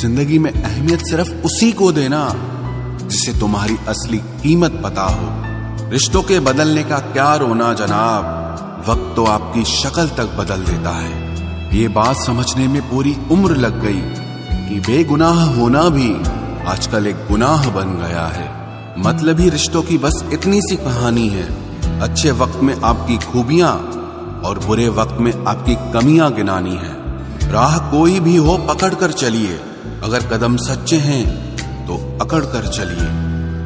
ज़िंदगी में अहमियत सिर्फ़ उसी को देना जिसे तुम्हारी असली कीमत पता हो। रिश्तों के बदलने का क्या रोना जनाब, वक्त तो आपकी शक्ल तक बदल देता है। ये बात समझने में पूरी उम्र लग गई कि बेगुनाह होना भी आजकल एक गुनाह बन गया है। मतलब ही रिश्तों की बस इतनी सी कहानी है। अच्छे वक्त में आपकी खूबियाँ और बुरे वक्त में आपकी कमियाँ गिनानी है। राह कोई भी हो पकड़ कर चलिए। अगर कदम सच्चे हैं तो अकड़ कर चलिए।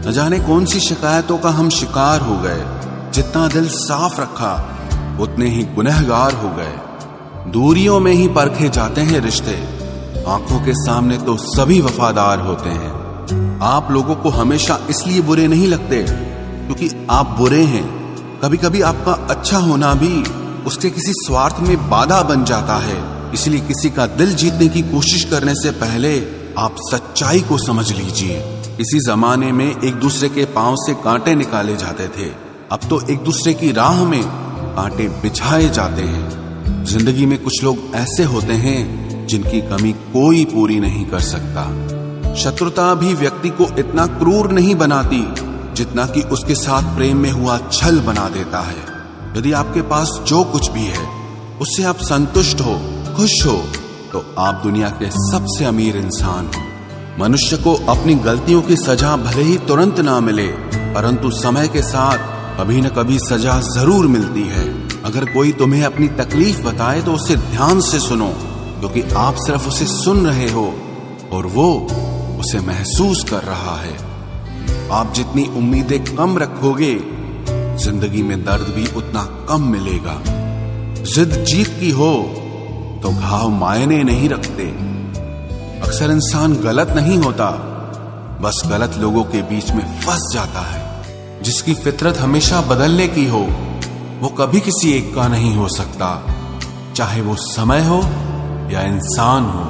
न जाने कौन सी शिकायतों का हम शिकार हो गए। जितना दिल साफ़ रखा, उतने ही गुनहगार हो गए। दूरियों में ही परखे जाते हैं रिश्ते। आँखों के सामने तो सभी वफादार होते हैं। आप लोगों को हमेशा इसलिए बुरे नहीं लगते, क्योंकि आप बुरे हैं। कभी कभी आपका अच्छा होना भी उसके किसी स्वार्थ में बाधा बन जाता है। इसलिए किसी का दिल जीतने की कोशिश करने से पहले आप सच्चाई को समझ लीजिए। इसी जमाने में एक दूसरे के पाँव से कांटे निकाले जाते थे। अब तो एक दूसरे की राह में कांटे बिछाए जाते हैं। ज़िंदगी में कुछ लोग ऐसे होते हैं जिनकी कमी कोई पूरी नहीं कर सकता। शत्रुता भी व्यक्ति को इतना क्रूर नहीं बनाती जितना कि उसके साथ प्रेम में हुआ छल बना देता है। यदि आपके पास जो कुछ भी है, उससे आप संतुष्ट हो। खुश हो तो आप दुनिया के सबसे अमीर इंसान हो। मनुष्य को अपनी गलतियों की सजा भले ही तुरंत ना मिले, परंतु समय के साथ कभी न कभी सजा ज़रूर मिलती है। अगर कोई तुम्हें अपनी तकलीफ़ बताए तो उसे ध्यान से सुनो, क्योंकि आप सिर्फ़ उसे सुन रहे हो, और वो उसे महसूस कर रहा है। आप जितनी उम्मीदें कम रखोगे, ज़िंदगी में दर्द भी उतना कम मिलेगा। जिद जीत की हो तो घाव मायने नहीं रखते। अक्सर इंसान गलत नहीं होता, बस गलत लोगों के बीच में फंस जाता है। जिसकी फितरत हमेशा बदलने की हो, वो कभी किसी एक का नहीं हो सकता। चाहे वो समय हो या इंसान हो,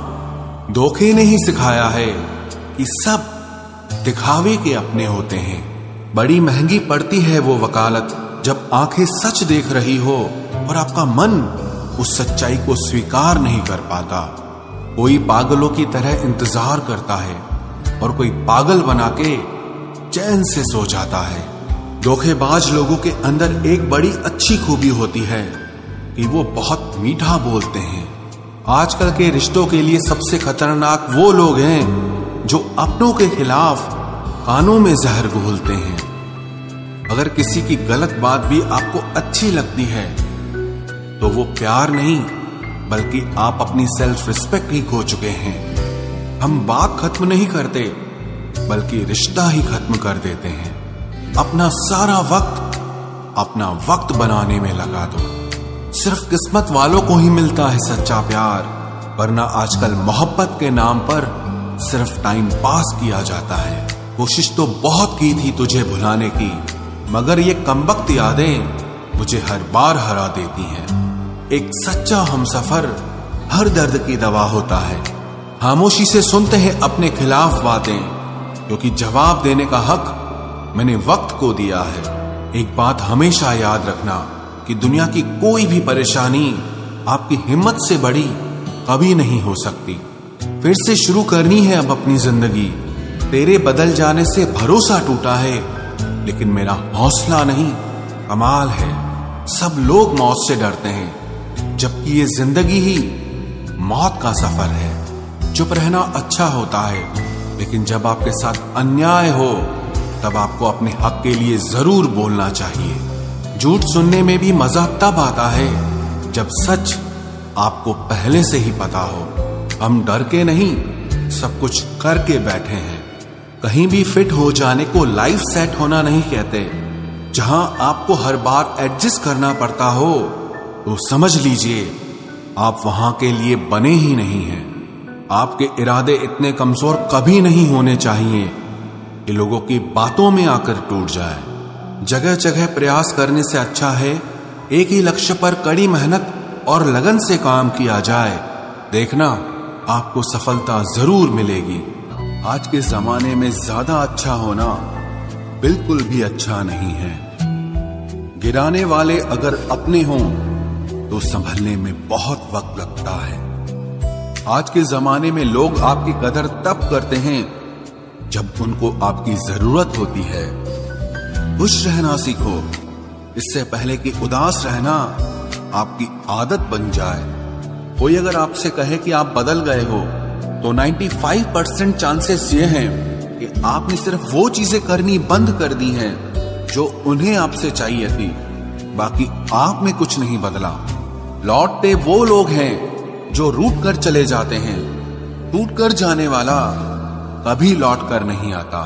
धोखे ने ही सिखाया है कि सब दिखावे के अपने होते हैं। बड़ी महँगी पड़ती है वो वकालत, जब आँखें सच देख रही हो और आपका मन उस सच्चाई को स्वीकार नहीं कर पाता। कोई पागलों की तरह इंतज़ार करता है और कोई पागल बना के चैन से सो जाता है। धोखेबाज लोगों के अंदर एक बड़ी अच्छी खूबी होती है कि वो बहुत मीठा बोलते हैं। आजकल के रिश्तों के लिए सबसे खतरनाक वो लोग हैं जो अपनों के खिलाफ कानों में जहर घोलते हैं। अगर किसी की गलत बात भी आपको अच्छी लगती है तो वो प्यार नहीं, बल्कि आप अपनी सेल्फ रिस्पेक्ट ही खो चुके हैं। हम बात खत्म नहीं करते, बल्कि रिश्ता ही खत्म कर देते हैं। अपना सारा वक्त, अपना वक्त बनाने में लगा दो। सिर्फ़ किस्मत वालों को ही मिलता है सच्चा प्यार, वरना आजकल मोहब्बत के नाम पर सिर्फ़ टाइम पास किया जाता है। कोशिश तो बहुत की थी तुझे भुलाने की, मगर ये कमबख्त यादें मुझे हर बार हरा देती हैं। एक सच्चा हम सफ़र हर दर्द की दवा होता है। खामोशी से सुनते हैं अपने खिलाफ बातें, क्योंकि जवाब देने का हक मैंने वक्त को दिया है। एक बात हमेशा याद रखना कि दुनिया की कोई भी परेशानी आपकी हिम्मत से बड़ी कभी नहीं हो सकती। फिर से शुरू करनी है अब अपनी ज़िंदगी। तेरे बदल जाने से भरोसा टूटा है, लेकिन मेरा हौसला नहीं, कमाल है। सब लोग मौत से डरते हैं। जबकि ये ज़िंदगी ही मौत का सफ़र है। चुप रहना अच्छा होता है, लेकिन जब आपके साथ अन्याय हो, तब आपको अपने हक के लिए ज़रूर बोलना चाहिए। झूठ सुनने में भी मज़ा तब आता है, जब सच आपको पहले से ही पता हो। हम डर के नहीं, सब कुछ करके बैठे हैं। कहीं भी फिट हो जाने को लाइफ सेट होना नहीं कहते। जहाँ आपको हर बार एडजस्ट करना पड़ता हो तो समझ लीजिए, आप वहाँ के लिए बने ही नहीं हैं। आपके इरादे इतने कमज़ोर कभी नहीं होने चाहिए कि लोगों की बातों में आकर टूट जाए। जगह जगह प्रयास करने से अच्छा है, एक ही लक्ष्य पर कड़ी मेहनत और लगन से काम किया जाए। देखना, आपको सफलता ज़रूर मिलेगी। आज के जमाने में ज़्यादा अच्छा होना बिल्कुल भी अच्छा नहीं है। गिराने वाले अगर अपने हों तो संभलने में बहुत वक्त लगता है। आज के जमाने में लोग आपकी कदर तब करते हैं, जब उनको आपकी ज़रूरत होती है। खुश रहना सीखो। इससे पहले कि उदास रहना आपकी आदत बन जाए। कोई अगर आपसे कहे कि आप बदल गए हो तो 95 परसेंट चांसेस ये हैं कि आपने सिर्फ़ वो चीज़ें करनी बंद कर दी हैं, जो उन्हें आपसे चाहिए थी। बाकी आप में कुछ नहीं बदला। लौटते वो लोग हैं जो रूट कर चले जाते हैं। टूट कर जाने वाला कभी लौट कर नहीं आता।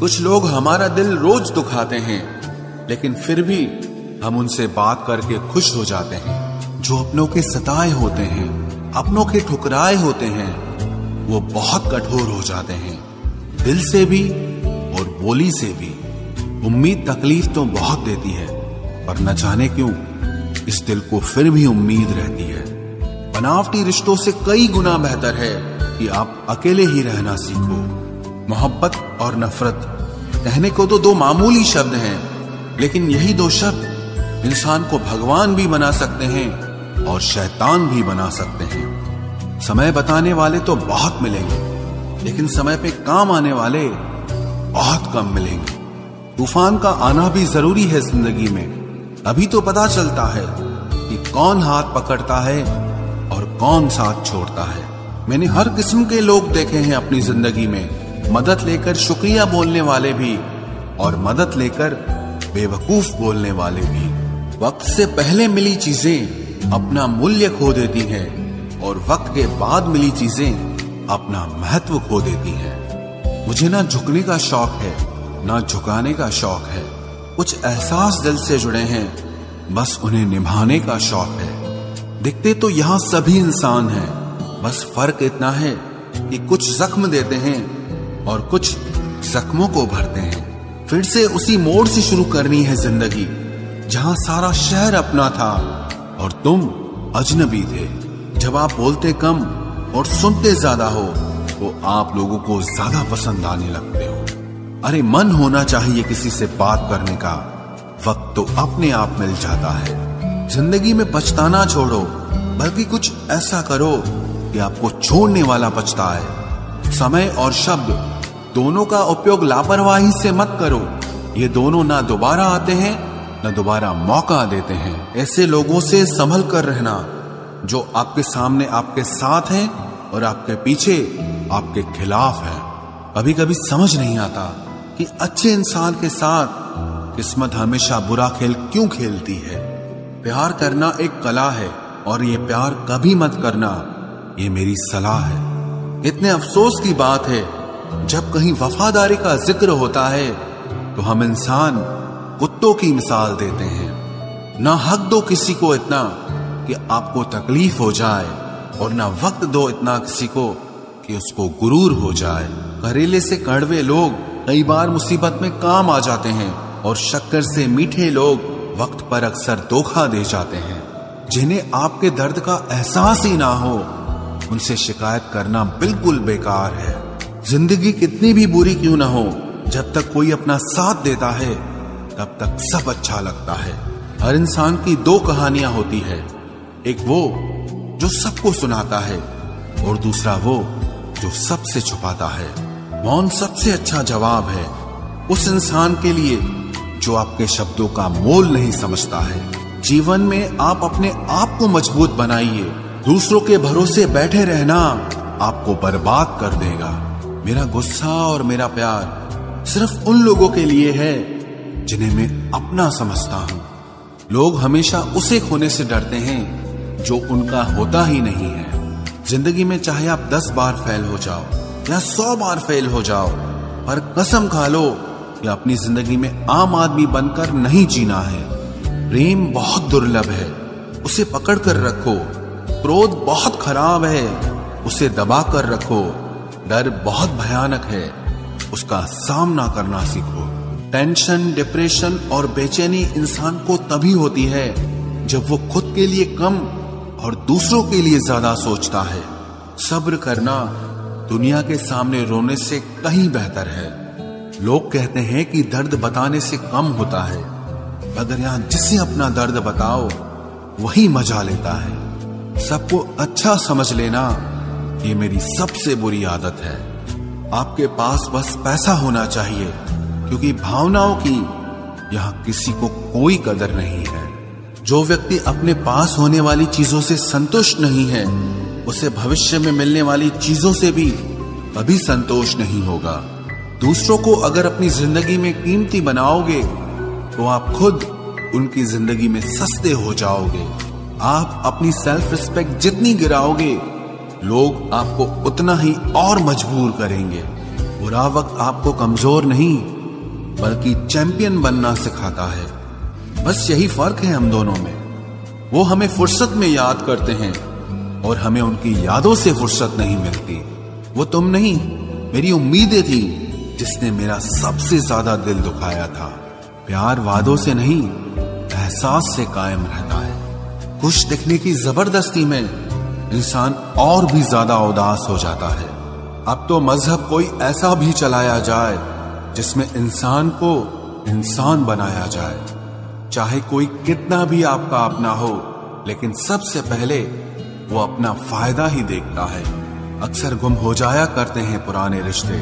कुछ लोग हमारा दिल रोज दुखाते हैं, लेकिन फिर भी हम उनसे बात करके खुश हो जाते हैं। जो अपनों के सताए होते हैं, अपनों के ठुकराए होते हैं, वो बहुत कठोर हो जाते हैं। दिल से भी और बोली से भी। उम्मीद तकलीफ़ तो बहुत देती है, पर न जाने क्यों इस दिल को फिर भी उम्मीद रहती है। बनावटी रिश्तों से कई गुना बेहतर है कि आप अकेले ही रहना सीखो। मोहब्बत और नफरत, कहने को तो दो मामूली शब्द हैं, लेकिन यही दो शब्द इंसान को भगवान भी बना सकते हैं और शैतान भी बना सकते हैं। समय बताने वाले तो बहुत मिलेंगे, लेकिन समय पे काम आने वाले बहुत कम मिलेंगे। तूफ़ान का आना भी ज़रूरी है ज़िंदगी में अभी तो पता चलता है कि कौन हाथ पकड़ता है और कौन साथ छोड़ता है। मैंने हर किस्म के लोग देखे हैं अपनी ज़िंदगी में। मदद लेकर शुक्रिया बोलने वाले भी और मदद लेकर बेवकूफ़ बोलने वाले भी। वक्त से पहले मिली चीज़ें अपना मूल्य खो देती हैं और वक्त के बाद मिली चीज़ें अपना महत्व खो देती हैं। मुझे ना झुकने का शौक है, ना झुकाने का शौक है। कुछ एहसास दिल से जुड़े हैं। बस उन्हें निभाने का शौक है। दिखते तो यहाँ सभी इंसान हैं। बस फ़र्क इतना है कि कुछ जख्म देते हैं और कुछ जख्मों को भरते हैं। फिर से उसी मोड़ से शुरू करनी है ज़िंदगी, जहाँ सारा शहर अपना था और तुम अजनबी थे। जब आप बोलते कम और सुनते ज़्यादा हो तो आप लोगों को ज़्यादा पसंद आने लगते हो। अरे, मन होना चाहिए किसी से बात करने का। वक्त तो अपने आप मिल जाता है। ज़िंदगी में पछताना छोड़ो, बल्कि कुछ ऐसा करो कि आपको छोड़ने वाला पछताए समय और शब्द, दोनों का उपयोग लापरवाही से मत करो। ये दोनों ना दोबारा आते हैं, न दोबारा मौका देते हैं। ऐसे लोगों से संभल कर रहना, जो आपके सामने आपके साथ हैं और आपके पीछे आपके खिलाफ है। कभी कभी समझ नहीं आता। कि अच्छे इंसान के साथ किस्मत हमेशा बुरा खेल क्यों खेलती है? प्यार करना एक कला है और ये प्यार कभी मत करना। ये मेरी सलाह है। इतने अफसोस की बात है, जब कहीं वफादारी का ज़िक्र होता है तो हम इंसान कुत्तों की मिसाल देते हैं। ना हक दो किसी को इतना कि आपको तकलीफ़ हो जाए और ना वक्त दो इतना किसी को कि उसको गुरूर हो जाए। करेले से कड़वे लोग कई बार मुसीबत में काम आ जाते हैं और शक्कर से मीठे लोग वक्त पर अक्सर धोखा दे जाते हैं। जिन्हें आपके दर्द का एहसास ही ना हो, उनसे शिकायत करना बिल्कुल बेकार है। ज़िंदगी कितनी भी बुरी क्यों ना हो, जब तक कोई अपना साथ देता है, तब तक सब अच्छा लगता है। हर इंसान की दो कहानियाँ होती है। एक वो, जो सबको सुनाता है, और दूसरा वो, जो सबसे छुपाता है। मौन सबसे अच्छा जवाब है उस इंसान के लिए जो आपके शब्दों का मोल नहीं समझता है। जीवन में आप अपने आप को मज़बूत बनाइए। दूसरों के भरोसे बैठे रहना आपको बर्बाद कर देगा। मेरा गुस्सा और मेरा प्यार सिर्फ़ उन लोगों के लिए है जिन्हें मैं अपना समझता हूँ। लोग हमेशा उसे खोने से डरते हैं जो उनका होता ही नहीं है। ज़िंदगी में चाहे आप दस बार फेल हो जाओ या सौ बार फेल हो जाओ, पर कसम खा लो कि अपनी ज़िंदगी में आम आदमी बनकर नहीं जीना है। प्रेम बहुत दुर्लभ है, उसे पकड़ कर रखो। क्रोध बहुत खराब है, उसे दबा कर रखो। डर बहुत भयानक है, उसका सामना करना सीखो। टेंशन, डिप्रेशन और बेचैनी इंसान को तभी होती है, जब वो खुद के लिए कम और दूसरों के लिए ज़्यादा सोचता है। सब्र करना दुनिया के सामने रोने से कहीं बेहतर है। लोग कहते हैं कि दर्द बताने से कम होता है अगर यहाँ जिसे अपना दर्द बताओ, वही मज़ा लेता है। सबको अच्छा समझ लेना, ये मेरी सबसे बुरी आदत है। आपके पास बस पैसा होना चाहिए, क्योंकि भावनाओं की यहाँ किसी को कोई कदर नहीं है। जो व्यक्ति अपने पास होने वाली चीज़ों से संतुष्ट नहीं है, उसे भविष्य में मिलने वाली चीज़ों से भी कभी संतोष नहीं होगा। दूसरों को अगर अपनी ज़िंदगी में कीमती बनाओगे तो आप खुद उनकी ज़िंदगी में सस्ते हो जाओगे। आप अपनी सेल्फ रिस्पेक्ट जितनी गिराओगे, लोग आपको उतना ही और मजबूर करेंगे। बुरा वक्त आपको कमज़ोर नहीं, बल्कि चैंपियन बनना सिखाता है। बस यही फ़र्क है हम दोनों में। वो हमें फुर्सत में याद करते हैं और हमें उनकी यादों से फुर्सत नहीं मिलती। वो तुम नहीं, मेरी उम्मीदें थी जिसने मेरा सबसे ज़्यादा दिल दुखाया था। प्यार वादों से नहीं, एहसास से कायम रहता है। खुश दिखने की ज़बरदस्ती में इंसान और भी ज़्यादा उदास हो जाता है। अब तो मज़हब कोई ऐसा भी चलाया जाए जिसमें इंसान को इंसान बनाया जाए। चाहे कोई कितना भी आपका अपना हो, लेकिन सबसे पहले वो अपना फ़ायदा ही देखता है। अक्सर गुम हो जाया करते हैं पुराने रिश्ते,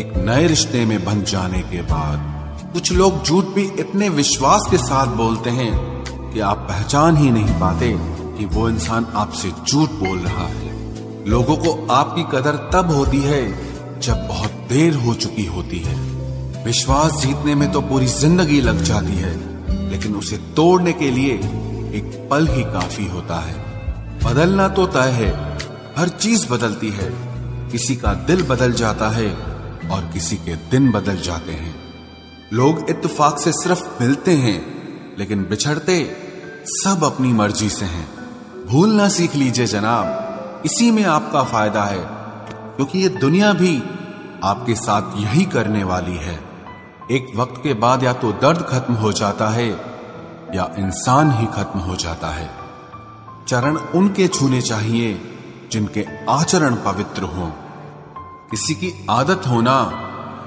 एक नए रिश्ते में बन जाने के बाद। कुछ लोग झूठ भी इतने विश्वास के साथ बोलते हैं कि आप पहचान ही नहीं पाते कि वो इंसान आपसे झूठ बोल रहा है। लोगों को आपकी कदर तब होती है जब बहुत देर हो चुकी होती है। विश्वास जीतने में तो पूरी ज़िंदगी लग जाती है। लेकिन उसे तोड़ने के लिए एक पल ही काफ़ी होता है। बदलना तो तय है, हर चीज़ बदलती है। किसी का दिल बदल जाता है और किसी के दिन बदल जाते हैं। लोग इत्तेफाक से सिर्फ़ मिलते हैं, लेकिन बिछड़ते सब अपनी मर्ज़ी से हैं। भूलना सीख लीजिए जनाब, इसी में आपका फ़ायदा है, क्योंकि ये दुनिया भी आपके साथ यही करने वाली है। एक वक्त के बाद या तो दर्द खत्म हो जाता है या इंसान ही खत्म हो जाता है। चरण उनके छूने चाहिए, जिनके आचरण पवित्र हो। किसी की आदत होना,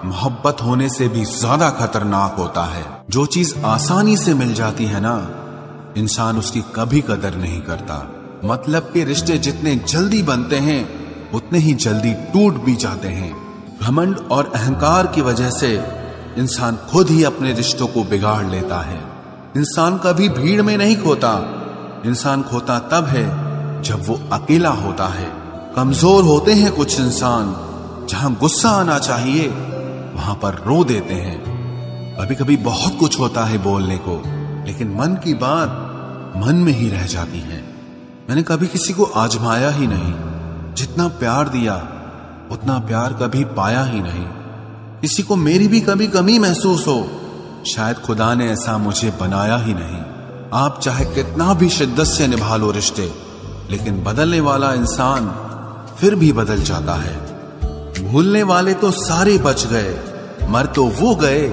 मोहब्बत होने से भी ज़्यादा खतरनाक होता है। जो चीज़ आसानी से मिल जाती है ना, इंसान उसकी कभी कदर नहीं करता। मतलब के रिश्ते जितने जल्दी बनते हैं, उतने ही जल्दी टूट भी जाते हैं। घमंड और अहंकार की वजह से इंसान खुद ही अपने रिश्तों को बिगाड़ लेता है। इंसान कभी भीड़ में नहीं खोता। इंसान खोता तब है जब वो अकेला होता है। कमज़ोर होते हैं कुछ इंसान। जहाँ गुस्सा आना चाहिए, वहाँ पर रो देते हैं। कभी कभी बहुत कुछ होता है बोलने को, लेकिन मन की बात मन में ही रह जाती है। मैंने कभी किसी को आजमाया ही नहीं। जितना प्यार दिया, उतना प्यार कभी पाया ही नहीं। किसी को मेरी भी कभी कमी महसूस हो शायद खुदा ने ऐसा मुझे बनाया ही नहीं। आप चाहे कितना भी शिद्दत से निभा लो रिश्ते, लेकिन बदलने वाला इंसान फिर भी बदल जाता है। भूलने वाले तो सारे बच गए, मर तो वो गए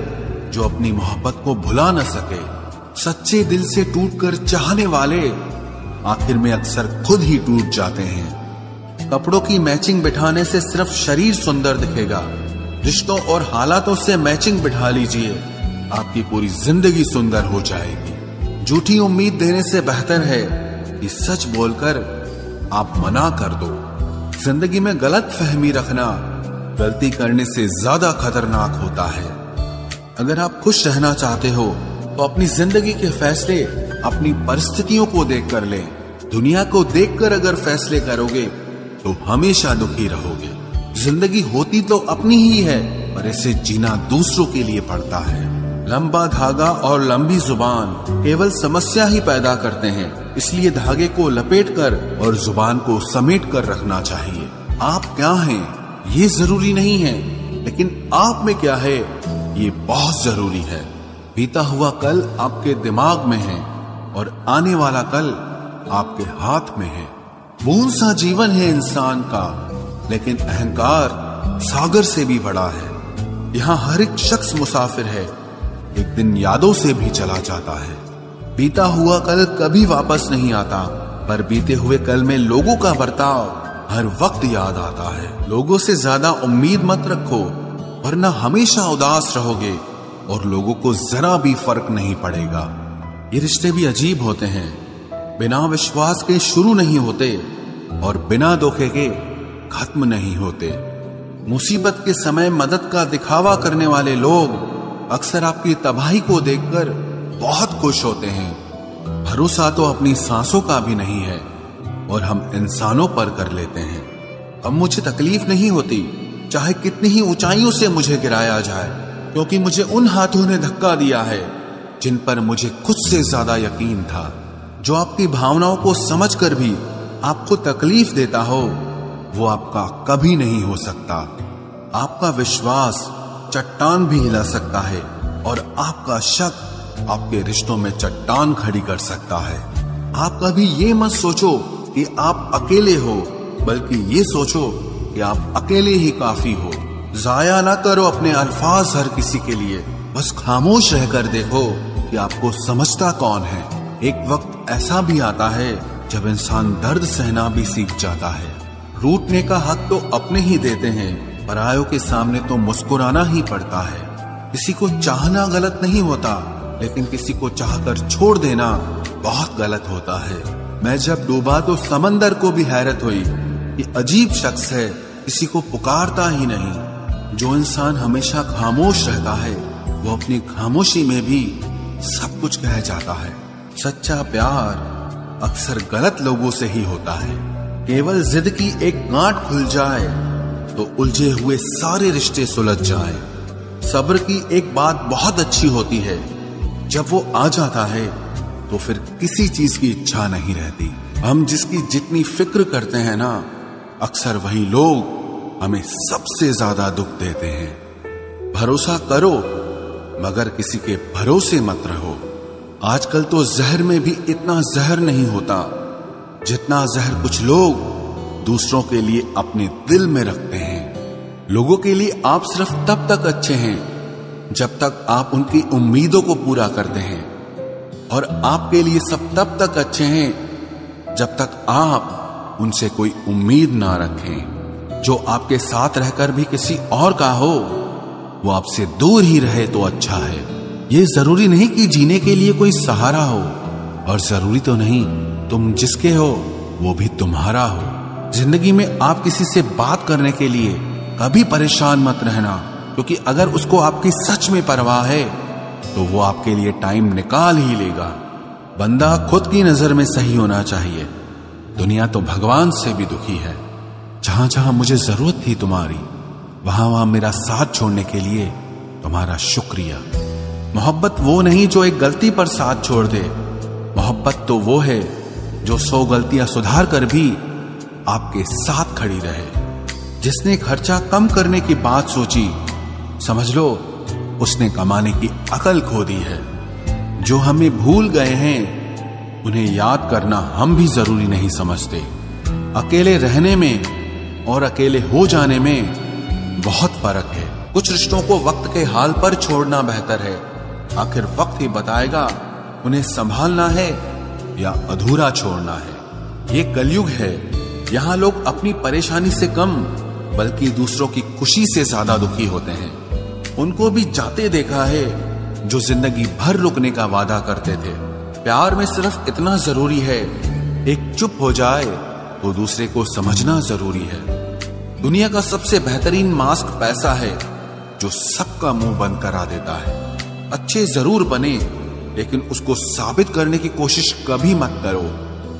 जो अपनी मोहब्बत को भुला न सके। सच्चे दिल से टूटकर चाहने वाले आखिर में अक्सर खुद ही टूट जाते हैं। कपड़ों की मैचिंग बिठाने से सिर्फ़ शरीर सुंदर दिखेगा। रिश्तों और हालातों से मैचिंग बिठा लीजिए। आपकी पूरी ज़िंदगी सुंदर हो जाएगी। झूठी उम्मीद देने से बेहतर है कि सच बोलकर आप मना कर दो। ज़िंदगी में गलत फहमी रखना गलती करने से ज़्यादा खतरनाक होता है। अगर आप खुश रहना चाहते हो तो अपनी ज़िंदगी के फैसले अपनी परिस्थितियों को देख कर ले। दुनिया को देखकर अगर फैसले करोगे तो हमेशा दुखी रहोगे। ज़िंदगी होती तो अपनी ही है, पर इसे जीना दूसरों के लिए पड़ता है। लंबा धागा और लंबी ज़ुबान केवल समस्या ही पैदा करते हैं, इसलिए धागे को लपेट कर और ज़ुबान को समेट कर रखना चाहिए। आप क्या हैं? ये ज़रूरी नहीं है, लेकिन आप में क्या है? ये बहुत ज़रूरी है। बीता हुआ कल आपके दिमाग में है और आने वाला कल आपके हाथ में है। बूंद सा जीवन है इंसान का, लेकिन अहंकार सागर से भी बड़ा है। यहाँ हर एक शख्स मुसाफिर है। एक दिन यादों से भी चला जाता है। बीता हुआ कल कभी वापस नहीं आता, पर बीते हुए कल में लोगों का बर्ताव हर वक्त याद आता है। लोगों से ज़्यादा उम्मीद मत रखो, वरना हमेशा उदास रहोगे और लोगों को जरा भी फ़र्क नहीं पड़ेगा। ये रिश्ते भी अजीब होते हैं। बिना विश्वास के शुरू नहीं होते और बिना धोखे के खत्म नहीं होते। मुसीबत के समय मदद का दिखावा करने वाले लोग अक्सर आपकी तबाही को देखकर बहुत खुश होते हैं। भरोसा तो अपनी सांसों का भी नहीं है और हम इंसानों पर कर लेते हैं। अब मुझे तकलीफ़ नहीं होती, चाहे कितनी ही ऊंचाइयों से मुझे गिराया जाए, क्योंकि मुझे उन हाथों ने धक्का दिया है, जिन पर मुझे खुद से ज़्यादा यकीन था, जो आपकी भावनाओं को समझकर भी आपको तकलीफ़ देता हो, वो आपका कभी नहीं हो सकता। आपका विश्वास चट्टान भी हिला सकता है और आपका शक आपके रिश्तों में चट्टान खड़ी कर सकता है। आप कभी ये मत सोचो कि आप अकेले हो, बल्कि ये सोचो कि आप अकेले ही काफ़ी हो। जाया ना करो अपने अल्फाज हर किसी के लिए। बस खामोश रहकर देखो कि आपको समझता कौन है। एक वक्त ऐसा भी आता है जब इंसान दर्द सहना भी सीख जाता है। रूटने का हक तो अपने ही देते हैं परायों के सामने तो मुस्कुराना ही पड़ता है। किसी को चाहना गलत नहीं होता, लेकिन किसी को चाहकर छोड़ देना बहुत गलत होता है। मैं जब डूबा तो समंदर को भी हैरत हुई कि अजीब शख्स है, किसी को पुकारता ही नहीं। जो इंसान हमेशा खामोश रहता है, वो अपनी खामोशी में भी सब कुछ कह जाता है। सच्चा प्यार अक्सर गलत लोगों से ही होता है। केवल जिद की एक गांठ खुल जाए तो उलझे हुए सारे रिश्ते सुलझ जाए। सब्र की एक बात बहुत अच्छी होती है। जब वो आ जाता है तो फिर किसी चीज़ की इच्छा नहीं रहती। हम जिसकी जितनी फ़िक्र करते हैं ना, अक्सर वही लोग हमें सबसे ज़्यादा दुख देते हैं। भरोसा करो, मगर किसी के भरोसे मत रहो। आजकल तो जहर में भी इतना जहर नहीं होता, जितना जहर कुछ लोग दूसरों के लिए अपने दिल में रखते हैं। लोगों के लिए आप सिर्फ़ तब तक अच्छे हैं, जब तक आप उनकी उम्मीदों को पूरा करते हैं। और आपके लिए सब तब तक अच्छे हैं, जब तक आप उनसे कोई उम्मीद ना रखें। जो आपके साथ रहकर भी किसी और का हो, वो आपसे दूर ही रहे तो अच्छा है। ये ज़रूरी नहीं कि जीने के लिए कोई सहारा हो, और ज़रूरी तो नहीं तुम जिसके हो, वो भी तुम्हारा हो। ज़िंदगी में आप किसी से बात करने के लिए कभी परेशान मत रहना, क्योंकि अगर उसको आपकी सच में परवाह है तो वो आपके लिए टाइम निकाल ही लेगा। बंदा खुद की नज़र में सही होना चाहिए। दुनिया तो भगवान से भी दुखी है। जहाँ जहाँ मुझे ज़रूरत थी तुम्हारी, वहाँ वहाँ मेरा साथ छोड़ने के लिए तुम्हारा शुक्रिया। मोहब्बत वो नहीं जो एक गलती पर साथ छोड़ दे। मोहब्बत तो वो है जो सौ गलतियाँ सुधार कर भी आपके साथ खड़ी रहे। जिसने खर्चा कम करने की बात सोची, समझ लो, उसने कमाने की अकल खो दी है। जो हमें भूल गए हैं, उन्हें याद करना हम भी ज़रूरी नहीं समझते। अकेले रहने में और अकेले हो जाने में बहुत फ़र्क है। कुछ रिश्तों को वक्त के हाल पर छोड़ना बेहतर है। आखिर वक्त ही बताएगा, उन्हें संभालना है या अधूरा छोड़ना है। ये कलयुग है, यहाँ लोग अपनी परेशानी से कम बल्कि दूसरों की खुशी से ज़्यादा दुखी होते हैं। उनको भी जाते देखा है जो ज़िंदगी भर रुकने का वादा करते थे। प्यार में सिर्फ़ इतना ज़रूरी है, एक चुप हो जाए तो दूसरे को समझना ज़रूरी है। दुनिया का सबसे बेहतरीन मास्क पैसा है, जो सबका मुँह बंद करा देता है। अच्छे ज़रूर बने, लेकिन उसको साबित करने की कोशिश कभी मत करो।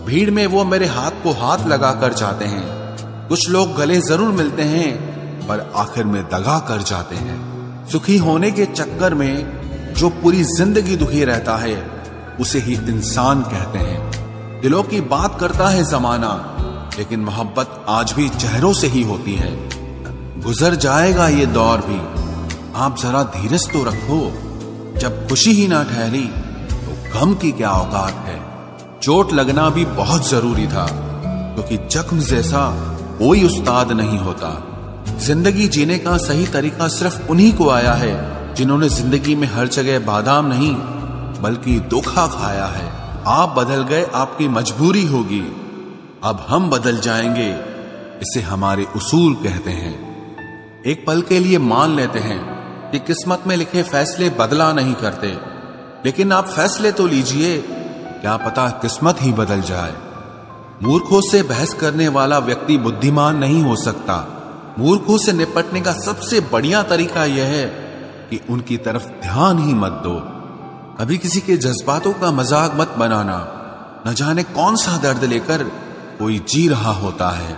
भीड़ में वो मेरे हाथ को हाथ लगा कर जाते हैं। कुछ लोग गले ज़रूर मिलते हैं, पर आखिर में दगा कर जाते हैं। सुखी होने के चक्कर में जो पूरी ज़िंदगी दुखी रहता है, उसे ही इंसान कहते हैं। दिलों की बात करता है जमाना, लेकिन मोहब्बत आज भी चेहरों से ही होती है। गुजर जाएगा ये दौर भी। आप जरा धीरज तो रखो। जब खुशी ही ना ठहरी तो गम की क्या औकात है? चोट लगना भी बहुत ज़रूरी था, क्योंकि तो जख्म जैसा कोई उस्ताद नहीं होता। ज़िंदगी जीने का सही तरीका सिर्फ़ उन्हीं को आया है, जिन्होंने ज़िंदगी में हर जगह बादाम नहीं, बल्कि दुखा खाया है। आप बदल गए, आपकी मजबूरी होगी। अब हम बदल जाएँगे, इसे हमारे उसूल कहते हैं। एक पल के लिए मान लेते हैं कि किस्मत में लिखे फैसले बदला नहीं करते। लेकिन आप फैसले तो लीजिए, क्या पता किस्मत ही बदल जाए। मूर्खों से बहस करने वाला व्यक्ति बुद्धिमान नहीं हो सकता। मूर्खों से निपटने का सबसे बढ़िया तरीका यह है कि उनकी तरफ़ ध्यान ही मत दो। कभी किसी के जज्बातों का मज़ाक मत बनाना। न जाने कौन सा दर्द लेकर कोई जी रहा होता है।